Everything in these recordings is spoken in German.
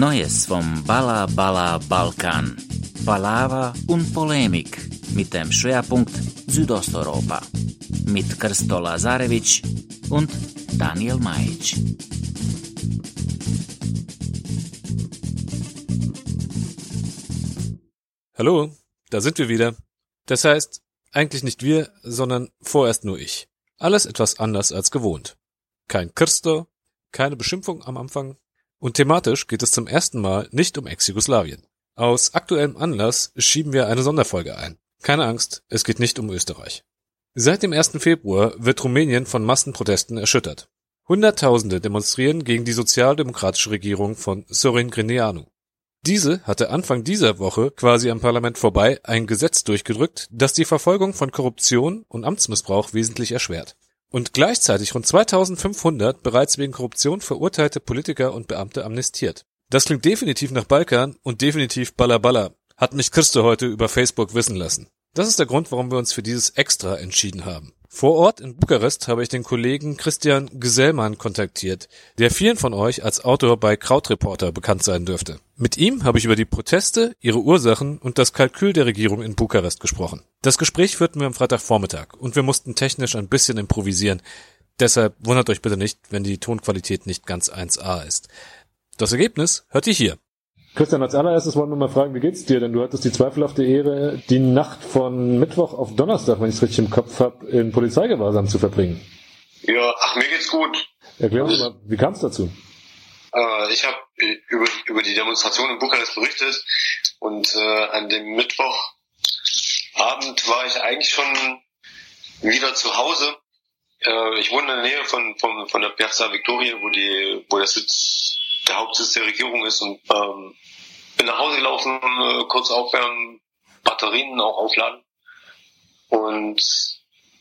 Neues vom Bala Bala Balkan. Palaver und Polemik mit dem Schwerpunkt Südosteuropa. Mit Krsto Lazarevic und Daniel Majic. Hallo, da sind wir wieder. Das heißt, eigentlich nicht wir, sondern vorerst nur ich. Alles etwas anders als gewohnt. Kein Christo, keine Beschimpfung am Anfang, und thematisch geht es zum ersten Mal nicht um Ex-Jugoslawien. Aus aktuellem Anlass schieben wir eine Sonderfolge ein. Keine Angst, es geht nicht um Österreich. Seit dem 1. Februar wird Rumänien von Massenprotesten erschüttert. Hunderttausende demonstrieren gegen die sozialdemokratische Regierung von Sorin Grineanu. Diese hatte Anfang dieser Woche quasi am Parlament vorbei ein Gesetz durchgedrückt, das die Verfolgung von Korruption und Amtsmissbrauch wesentlich erschwert und gleichzeitig rund 2500 bereits wegen Korruption verurteilte Politiker und Beamte amnestiert. Das klingt definitiv nach Balkan und definitiv Balla hat mich Christo heute über Facebook wissen lassen. Das ist der Grund, warum wir uns für dieses Extra entschieden haben. Vor Ort in Bukarest habe ich den Kollegen Christian Gesellmann kontaktiert, der vielen von euch als Autor bei Krautreporter bekannt sein dürfte. Mit ihm habe ich über die Proteste, ihre Ursachen und das Kalkül der Regierung in Bukarest gesprochen. Das Gespräch führten wir am Freitagvormittag und wir mussten technisch ein bisschen improvisieren. Deshalb wundert euch bitte nicht, wenn die Tonqualität nicht ganz 1A ist. Das Ergebnis hört ihr hier. Christian, als allererstes wollen wir mal fragen, wie geht's dir? Denn du hattest die zweifelhafte Ehre, die Nacht von Mittwoch auf Donnerstag, wenn ich es richtig im Kopf habe, in Polizeigewahrsam zu verbringen. Ja, ach, mir geht's gut. Erklär uns mal, wie kam es dazu? Äh, ich habe über, über die Demonstration in Bukarest berichtet und äh, an dem Mittwochabend war ich eigentlich schon wieder zu Hause. Äh, ich wohne in der Nähe von, von, von der Piazza Victoria, wo, die, wo der Sitz der Hauptsitz der Regierung ist und ähm, bin nach Hause gelaufen, äh, kurz aufwärmen, Batterien auch aufladen und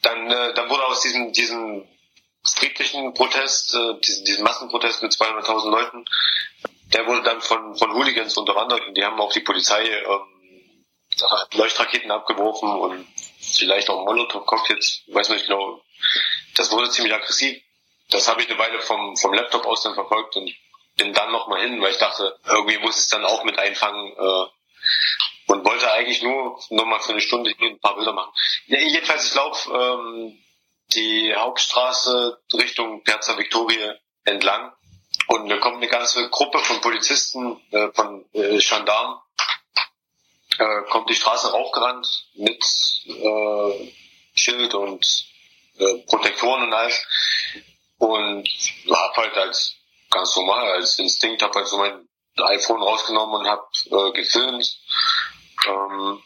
dann, äh, dann wurde aus diesem, diesem friedlichen Protest, äh, diesen, diesen Massenprotest mit 200.000 Leuten, der wurde dann von, von Hooligans unterwandert und die haben auch die Polizei ähm, Leuchtraketen abgeworfen und vielleicht auch Molotow-Cocktails, weiß nicht genau. Das wurde ziemlich aggressiv. Das habe ich eine Weile vom, vom Laptop aus dann verfolgt und bin dann nochmal hin, weil ich dachte, irgendwie muss es dann auch mit einfangen äh, und wollte eigentlich nur noch mal für eine Stunde ein paar Bilder machen. Ja, jedenfalls, ich laufe ähm, die Hauptstraße Richtung Piazza Victoria entlang und da kommt eine ganze Gruppe von Polizisten, äh, von äh, Gendarmen, äh, kommt die Straße raufgerannt mit äh, Schild und äh, Protektoren und alles und hab halt als ganz normal als Instinkt, habe halt so mein iPhone rausgenommen und habe äh, gefilmt. Ähm,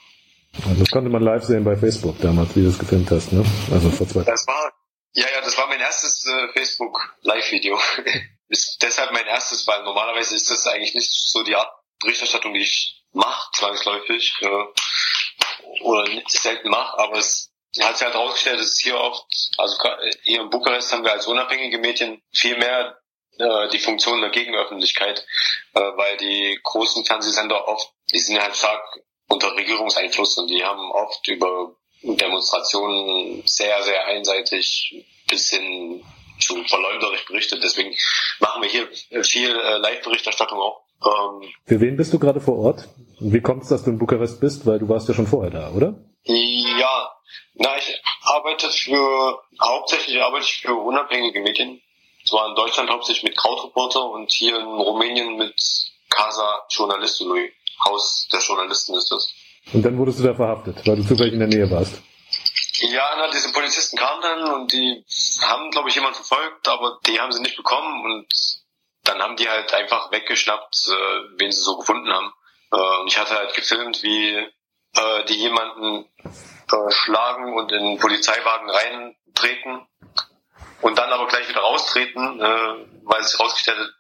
also das konnte man live sehen bei Facebook damals, wie du es gefilmt hast, ne? Also vor zwei Das war, ja, ja, das war mein erstes äh, Facebook Live-Video. ist deshalb mein erstes, weil normalerweise ist das eigentlich nicht so die Art Berichterstattung, die ich mache, zwangsläufig, äh, oder selten mache, aber es hat sich halt herausgestellt, dass es hier oft, also hier in Bukarest haben wir als unabhängige Medien viel mehr äh, die Funktion der Gegenöffentlichkeit, äh, weil die großen Fernsehsender oft, die sind halt stark unter Regierungseinfluss und die haben oft über Demonstrationen sehr, sehr einseitig bis hin zu verleumderisch berichtet. Deswegen machen wir hier viel äh, Live-Berichterstattung auch. Ähm, Für wen bist du gerade vor Ort? Wie kommt es, dass du in Bukarest bist? Weil du warst ja schon vorher da, oder? Ja, na, ich arbeite für, hauptsächlich arbeite ich für unabhängige Medien. Zwar in Deutschland hauptsächlich mit Krautreporter und hier in Rumänien mit Casa Journalistului. Haus der Journalisten ist das. Und dann wurdest du da verhaftet, weil du zufällig in der Nähe warst. Ja, na, diese Polizisten kamen dann und die haben, glaube ich, jemanden verfolgt, aber die haben sie nicht bekommen und dann haben die halt einfach weggeschnappt, äh, wen sie so gefunden haben. Äh, und ich hatte halt gefilmt, wie äh, die jemanden äh, schlagen und in Polizeiwagen reintreten und dann aber gleich wieder raustreten, äh, weil sich herausgestellt hat,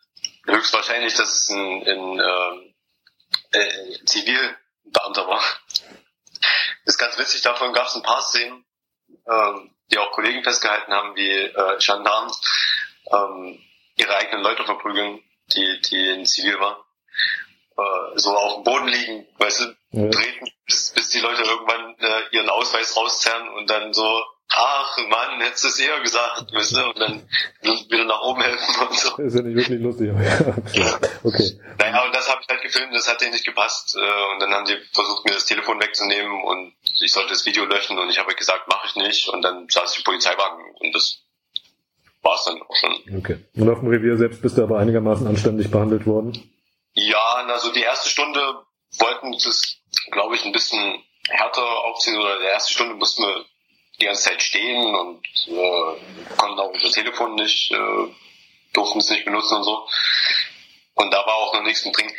höchstwahrscheinlich, dass es ein, ein äh, äh, Zivilbeamter war. Das ist ganz witzig, davon gab es ein paar Szenen, ähm, die auch Kollegen festgehalten haben, wie äh, Gendarmes ähm, ihre eigenen Leute verprügeln, die, die in Zivil waren. Äh, so auf dem Boden liegen, weißt du, ja. treten, bis, bis die Leute irgendwann äh, ihren Ausweis rauszerren und dann so ach Mann, hättest du es eher gesagt, du, und dann wieder nach oben helfen und so. Das ist ja nicht wirklich lustig. ja. Okay. Naja, und das habe ich halt gefilmt, das hat denen nicht gepasst. äh, Und dann haben die versucht, mir das Telefon wegzunehmen und ich sollte das Video löschen und ich habe gesagt, mache ich nicht. Und dann saß ich im Polizeiwagen und das war's dann auch schon. Okay. Und auf dem Revier selbst bist du aber einigermaßen anständig behandelt worden? Ja, also die erste Stunde wollten das, glaube ich, ein bisschen härter aufziehen oder die erste Stunde mussten wir die ganze Zeit stehen und äh, konnten auch unser Telefon nicht, äh, durften es nicht benutzen und so. Und da war auch noch nichts mit Trinken,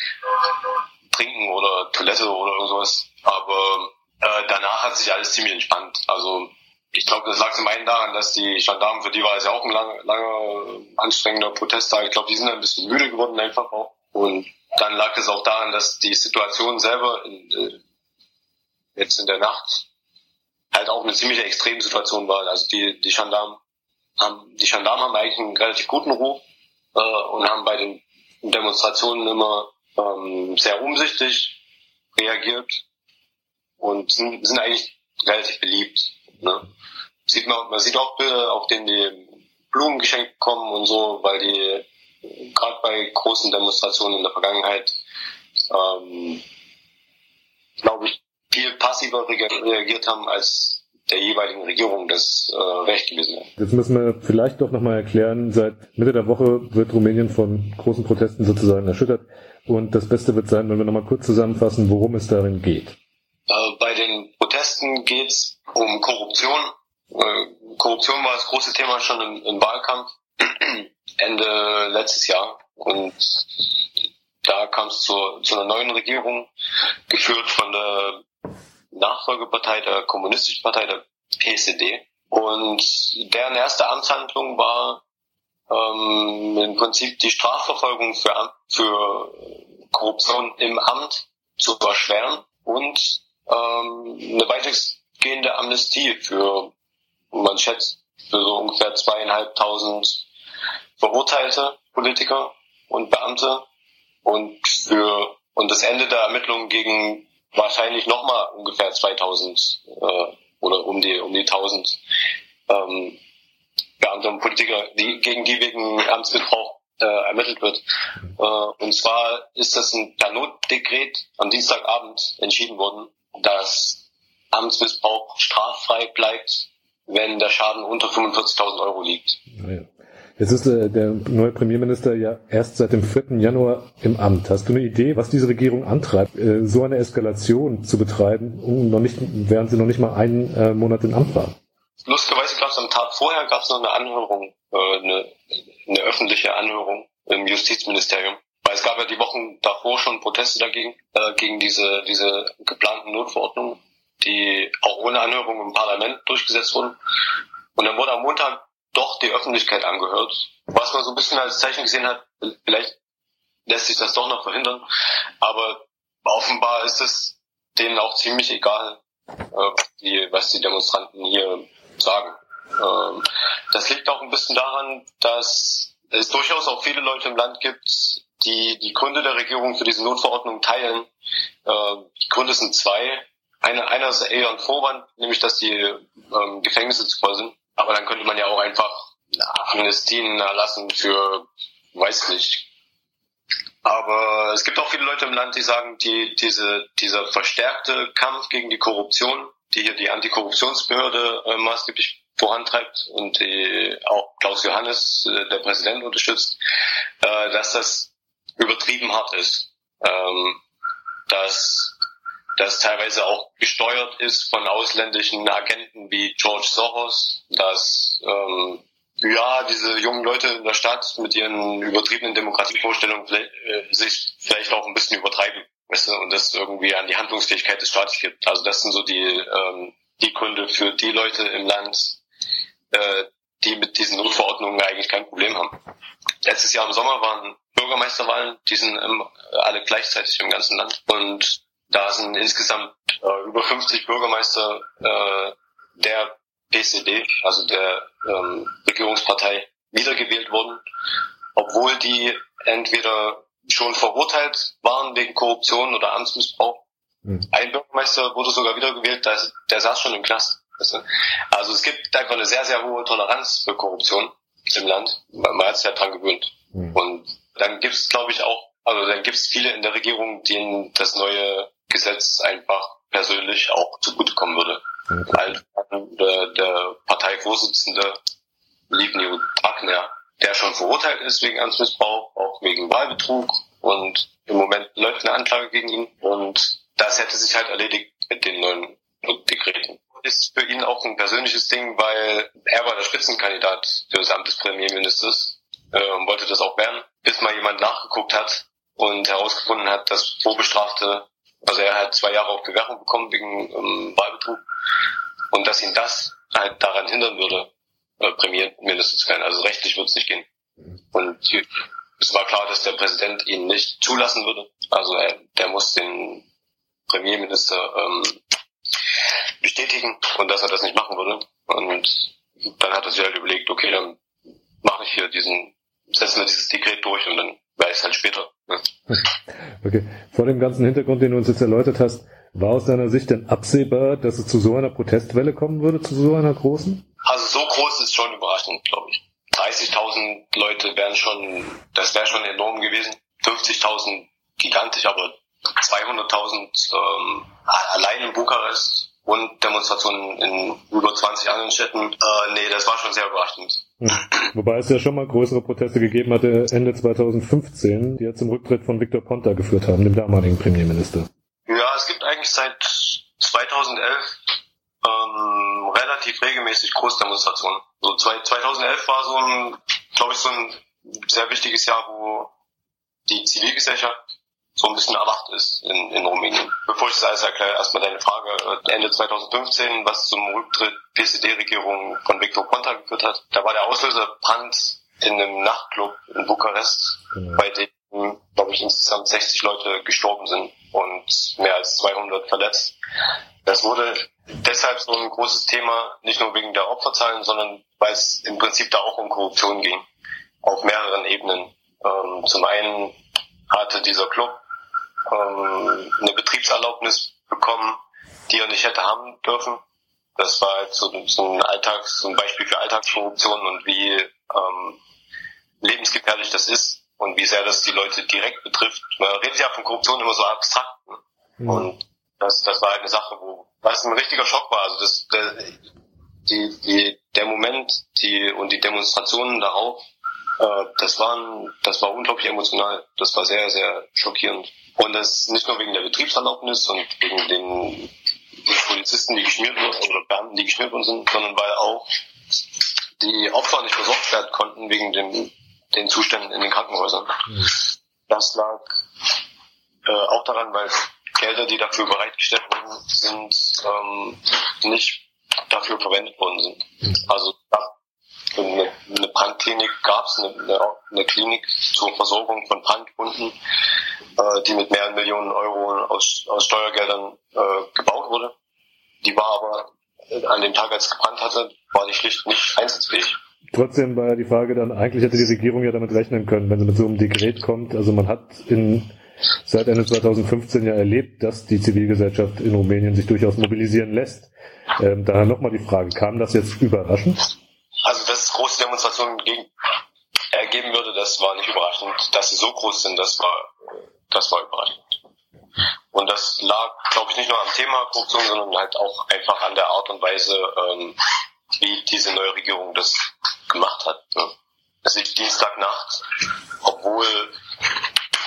Trinken oder Toilette oder irgendwas. Aber äh, danach hat sich alles ziemlich entspannt. Also ich glaube, das lag zum einen daran, dass die Gendarmen, für die war es ja auch ein langer, langer anstrengender Protesttag. Ich glaube, die sind ein bisschen müde geworden einfach auch. Und dann lag es auch daran, dass die Situation selber in, äh, jetzt in der Nacht halt auch eine ziemlich extreme Situation war. Also die, die Gendarmen haben, die Gendarmen haben eigentlich einen relativ guten Ruf äh, und haben bei den Demonstrationen immer ähm, sehr umsichtig reagiert und sind, sind eigentlich relativ beliebt. Ne? Sieht man, man sieht auch Bilder, auf denen die Blumen geschenkt kommen und so, weil die gerade bei großen Demonstrationen in der Vergangenheit, ähm, glaube ich, viel passiver reagiert haben, als der jeweiligen Regierung das äh, Recht gewesen wäre. Jetzt müssen wir vielleicht doch nochmal erklären, seit Mitte der Woche wird Rumänien von großen Protesten sozusagen erschüttert. Und das Beste wird sein, wenn wir nochmal kurz zusammenfassen, worum es darin geht. Äh, bei den Protesten geht es um Korruption. Äh, Korruption war das große Thema schon im, im Wahlkampf Ende letztes Jahr. Und da kam es zu, zu einer neuen Regierung, geführt von der Nachfolgepartei der Kommunistischen Partei, der PSD. Und deren erste Amtshandlung war ähm, im Prinzip die Strafverfolgung für, für Korruption im Amt zu erschweren und ähm, eine weitestgehende Amnestie für, man schätzt, für so ungefähr zweieinhalbtausend verurteilte Politiker und Beamte und für und das Ende der Ermittlungen gegen wahrscheinlich nochmal ungefähr 2000 äh, oder um die um die 1000 ähm, Beamte und Politiker, die, gegen die wegen Amtsmissbrauch äh, ermittelt wird. Äh, und zwar ist das ein per Notdekret am Dienstagabend entschieden worden, dass Amtsmissbrauch straffrei bleibt, wenn der Schaden unter 45.000 Euro liegt. Naja. Jetzt ist äh, der neue Premierminister ja erst seit dem 4. Januar im Amt. Hast du eine Idee, was diese Regierung antreibt, äh, so eine Eskalation zu betreiben, um noch nicht, während sie noch nicht mal einen äh, Monat im Amt war? Lustigerweise gab es am Tag vorher gab es noch eine Anhörung, äh, eine, eine öffentliche Anhörung im Justizministerium. Weil es gab ja die Wochen davor schon Proteste dagegen, äh, gegen diese, diese geplanten Notverordnungen, die auch ohne Anhörung im Parlament durchgesetzt wurden. Und dann wurde am Montag die Öffentlichkeit angehört, was man so ein bisschen als Zeichen gesehen hat, vielleicht lässt sich das doch noch verhindern, aber offenbar ist es denen auch ziemlich egal, äh, die, was die Demonstranten hier sagen. Ähm, das liegt auch ein bisschen daran, dass es durchaus auch viele Leute im Land gibt, die die Gründe der Regierung für diese Notverordnung teilen. Äh, die Gründe sind zwei. Eine, einer ist eher ein Vorwand, nämlich dass die ähm, Gefängnisse zu voll sind. Aber dann könnte man ja auch einfach Amnestien erlassen für, weiß nicht. Aber es gibt auch viele Leute im Land, die sagen, die, diese, dieser verstärkte Kampf gegen die Korruption, die hier die Antikorruptionsbehörde äh, maßgeblich vorantreibt und die auch Klaus Johannes, äh, der Präsident, unterstützt, äh, dass das übertrieben hart ist. Ähm, dass das teilweise auch gesteuert ist von ausländischen Agenten wie George Soros, dass ähm, ja diese jungen Leute in der Stadt mit ihren übertriebenen Demokratievorstellungen vielleicht, äh, sich vielleicht auch ein bisschen übertreiben weißt du, und das irgendwie an die Handlungsfähigkeit des Staates gibt. Also das sind so die ähm, die Gründe für die Leute im Land, äh, die mit diesen Notverordnungen eigentlich kein Problem haben. Letztes Jahr im Sommer waren Bürgermeisterwahlen, die sind ähm, alle gleichzeitig im ganzen Land und da sind insgesamt äh, über 50 Bürgermeister äh, der PCD, also der ähm, Regierungspartei, wiedergewählt worden, obwohl die entweder schon verurteilt waren wegen Korruption oder Amtsmissbrauch. Mhm. Ein Bürgermeister wurde sogar wiedergewählt, der, der saß schon im Knast. Also es gibt einfach eine sehr, sehr hohe Toleranz für Korruption im Land. Man hat sich ja dran gewöhnt. Mhm. Und dann gibt es, glaube ich, auch, also dann gibt es viele in der Regierung, denen das neue Gesetz einfach persönlich auch zugutekommen würde. Okay. Der, der Parteivorsitzende Livni Wagner, der schon verurteilt ist wegen Amtsmissbrauch, auch wegen Wahlbetrug und im Moment läuft eine Anklage gegen ihn und das hätte sich halt erledigt mit den neuen Dekreten. Ist für ihn auch ein persönliches Ding, weil er war der Spitzenkandidat für das Amt des Premierministers äh, und wollte das auch werden, bis mal jemand nachgeguckt hat und herausgefunden hat, dass Vorbestrafte, also er hat zwei Jahre auf Bewährung bekommen wegen ähm, Wahlbetrug und dass ihn das halt daran hindern würde, äh, Premierminister zu werden. Also rechtlich wird es nicht gehen. Und es war klar, dass der Präsident ihn nicht zulassen würde. Also er, der muss den Premierminister ähm, bestätigen und dass er das nicht machen würde. Und dann hat er sich halt überlegt, okay, dann mache ich hier diesen, setzen wir dieses Dekret durch und dann weiß halt später. Ne? Okay. Vor dem ganzen Hintergrund, den du uns jetzt erläutert hast, war aus deiner Sicht denn absehbar, dass es zu so einer Protestwelle kommen würde, zu so einer großen? Also so groß ist schon überraschend, glaube ich. 30.000 Leute wären schon, das wäre schon enorm gewesen. 50.000 gigantisch, aber 200.000 ähm, allein in Bukarest und Demonstrationen in über 20 anderen Städten. Äh, nee, das war schon sehr überraschend. Ja. Wobei es ja schon mal größere Proteste gegeben hatte Ende 2015, die ja zum Rücktritt von Viktor Ponta geführt haben, dem damaligen Premierminister. Ja, es gibt eigentlich seit 2011 ähm, relativ regelmäßig Großdemonstrationen. So 2011 war so ein, glaube ich, so ein sehr wichtiges Jahr, wo die Zivilgesellschaft so ein bisschen erwacht ist in, in Rumänien. Ich das alles erkläre, erstmal deine Frage. Ende 2015, was zum Rücktritt PSD-Regierung von Viktor Ponta geführt hat. Da war der Auslöser Brand in einem Nachtclub in Bukarest, genau. bei dem, glaube ich, insgesamt 60 Leute gestorben sind und mehr als 200 verletzt. Das wurde deshalb so ein großes Thema, nicht nur wegen der Opferzahlen, sondern weil es im Prinzip da auch um Korruption ging, auf mehreren Ebenen. Ähm, zum einen hatte dieser Club ähm, eine Betriebserlaubnis bekommen, die er nicht hätte haben dürfen. Das war halt so, so ein Alltags, so ein Beispiel für Alltagskorruption und wie ähm, lebensgefährlich das ist und wie sehr das die Leute direkt betrifft. Man redet ja von Korruption immer so abstrakt. Mhm. Und das, das war halt eine Sache, wo was ein richtiger Schock war. Also das, der, die, die, der Moment die, und die Demonstrationen darauf, äh, das waren, das war unglaublich emotional. Das war sehr, sehr schockierend. Und das nicht nur wegen der Betriebserlaubnis und wegen den Polizisten, die geschmiert wurden, oder Beamten, die geschmiert worden sind, sondern weil auch die Opfer nicht versorgt werden konnten wegen dem, den Zuständen in den Krankenhäusern. Mhm. Das lag äh, auch daran, weil Gelder, die dafür bereitgestellt wurden, sind ähm, nicht dafür verwendet worden sind. Mhm. Also eine, eine Brandklinik gab es, eine, eine, Klinik zur Versorgung von Brandwunden, äh, die mit mehreren Millionen Euro aus, aus Steuergeldern äh, gebaut wurde. Die war aber an dem Tag, als es gebrannt hatte, war die schlicht nicht einsatzfähig. Trotzdem war ja die Frage dann, eigentlich hätte die Regierung ja damit rechnen können, wenn sie mit so einem Dekret kommt. Also man hat in seit Ende 2015 ja erlebt, dass die Zivilgesellschaft in Rumänien sich durchaus mobilisieren lässt. Ähm, daher nochmal die Frage, kam das jetzt überraschend? Also, große Demonstrationen gegen, ergeben würde, das war nicht überraschend. Dass sie so groß sind, das war, das war überraschend. Und das lag, glaube ich, nicht nur am Thema Korruption, sondern halt auch einfach an der Art und Weise, ähm, wie diese neue Regierung das gemacht hat. Ne? Ist Dienstagnacht, obwohl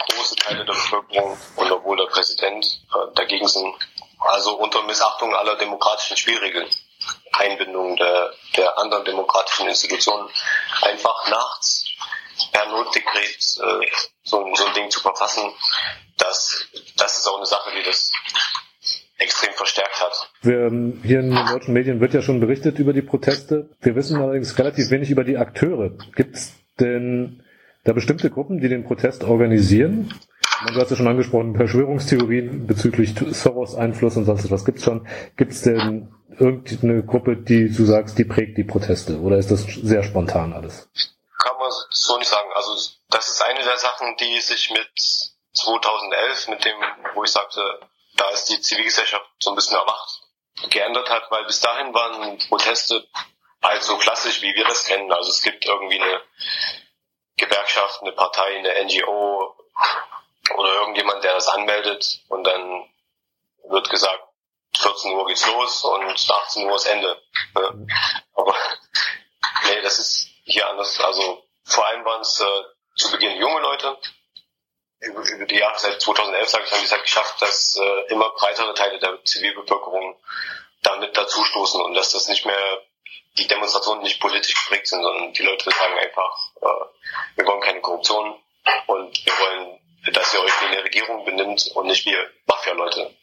große Teile der Bevölkerung und obwohl der Präsident äh, dagegen sind. Also unter Missachtung aller demokratischen Spielregeln. Einbindung der, der anderen demokratischen Institutionen einfach nachts per Notdekret äh, so, so ein Ding zu verfassen, das, das ist auch eine Sache, die das extrem verstärkt hat. Wir, ähm, hier in den deutschen Medien wird ja schon berichtet über die Proteste. Wir wissen allerdings relativ wenig über die Akteure. Gibt es denn da bestimmte Gruppen, die den Protest organisieren? Du hast ja schon angesprochen, Verschwörungstheorien bezüglich Soros-Einfluss und sonst was gibt's schon. Gibt es denn irgendeine Gruppe, die du sagst, die prägt die Proteste? Oder ist das sehr spontan alles? Kann man so nicht sagen. Also das ist eine der Sachen, die sich mit 2011, mit dem, wo ich sagte, da ist die Zivilgesellschaft so ein bisschen erwacht. geändert hat, weil bis dahin waren Proteste halt so klassisch, wie wir das kennen. Also es gibt irgendwie eine Gewerkschaft, eine Partei, eine NGO oder irgendjemand, der das anmeldet und dann wird gesagt, 14 Uhr geht's los und 18 Uhr ist Ende. Aber nee, das ist hier anders. Also vor allem waren es äh, zu Beginn junge Leute. Über, über die Jahre seit 2011, sage ich, haben die es halt geschafft, dass äh, immer breitere Teile der Zivilbevölkerung damit dazustoßen und dass das nicht mehr die Demonstrationen nicht politisch geprägt sind, sondern die Leute sagen einfach, äh, wir wollen keine Korruption und wir wollen, dass ihr euch wie eine Regierung benimmt und nicht wie Mafia-Leute.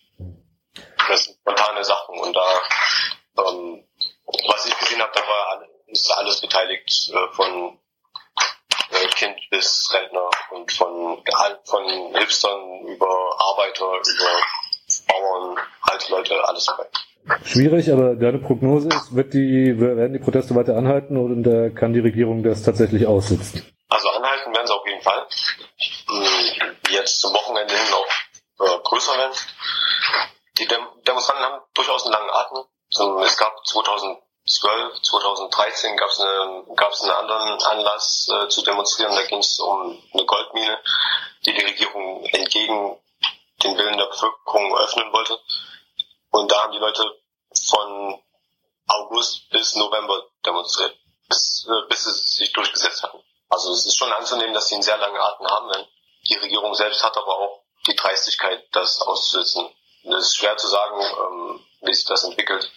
Das sind spontane Sachen und da, ähm, was ich gesehen habe, da war ist alles beteiligt äh, von äh, Kind bis Rentner und von von Hipstern über Arbeiter, über Bauern, alte Leute, alles dabei. Schwierig, aber deine Prognose ist, wird die, werden die Proteste weiter anhalten oder kann die Regierung das tatsächlich aussitzen? Also anhalten werden sie auf jeden Fall. Hm, jetzt zum Wochenende hin noch äh, größer werden. Die Dem Demonstranten haben durchaus einen langen Atem. Es gab 2012, 2013 gab es eine, gab's einen anderen Anlass äh, zu demonstrieren. Da ging es um eine Goldmine, die die Regierung entgegen den Willen der Bevölkerung öffnen wollte. Und da haben die Leute von August bis November demonstriert, bis, äh, bis sie sich durchgesetzt hatten. Also es ist schon anzunehmen, dass sie einen sehr langen Atem haben werden. Die Regierung selbst hat aber auch die Dreistigkeit, das auszusetzen. Es ist schwer zu sagen, ähm, wie sich das entwickelt.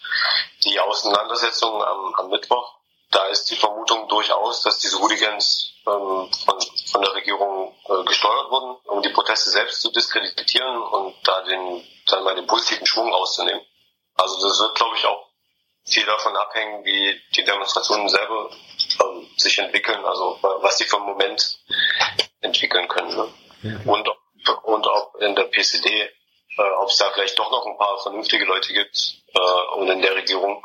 Die Auseinandersetzung am, am Mittwoch, da ist die Vermutung durchaus, dass diese Hooligans ähm, von, von der Regierung äh, gesteuert wurden, um die Proteste selbst zu diskreditieren und da den, dann mal den positiven Schwung rauszunehmen. Also das wird, glaube ich, auch viel davon abhängen, wie die Demonstrationen selber ähm, sich entwickeln, also was sie für einen Moment entwickeln können. Ne? Und, und ob in der PCD, äh, ob es da vielleicht doch noch ein paar vernünftige Leute gibt äh, und in der Regierung,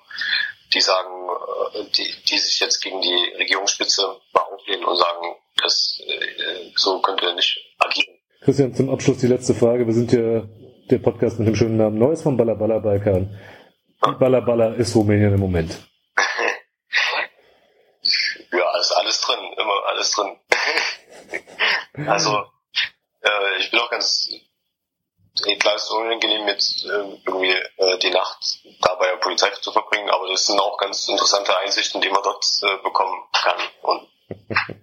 die sagen, äh, die, die sich jetzt gegen die Regierungsspitze mal auflehnen und sagen, das äh, so könnte er nicht agieren. Christian, zum Abschluss die letzte Frage. Wir sind ja der Podcast mit dem schönen Namen Neues vom Ballaballa Balkan. Wie Ballaballa ist Rumänien im Moment? ja, ist alles drin, immer alles drin. also, äh, ich bin auch ganz klar ist unangenehm mit äh, irgendwie äh, die Nacht da bei der Polizei zu verbringen, aber das sind auch ganz interessante Einsichten, die man dort äh, bekommen kann. Und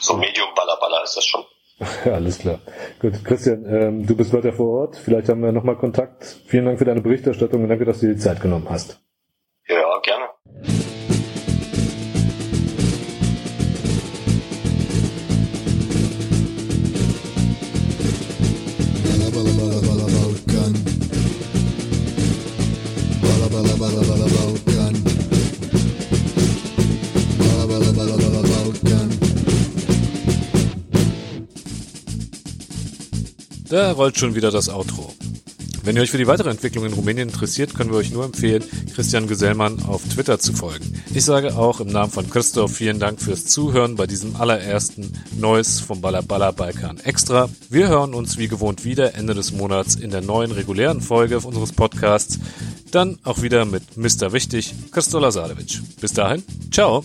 so Medium Ballerballer ist das schon. Ja, alles klar. Gut, Christian, ähm, du bist weiter vor Ort. Vielleicht haben wir nochmal Kontakt. Vielen Dank für deine Berichterstattung und danke, dass du dir die Zeit genommen hast. Ja, gerne. Da rollt schon wieder das Outro. Wenn ihr euch für die weitere Entwicklung in Rumänien interessiert, können wir euch nur empfehlen, Christian Gesellmann auf Twitter zu folgen. Ich sage auch im Namen von Christoph vielen Dank fürs Zuhören bei diesem allerersten Neues vom Balla Balkan Extra. Wir hören uns wie gewohnt wieder Ende des Monats in der neuen regulären Folge unseres Podcasts. Dann auch wieder mit Mr. Wichtig, Christo Lazarevic. Bis dahin, ciao!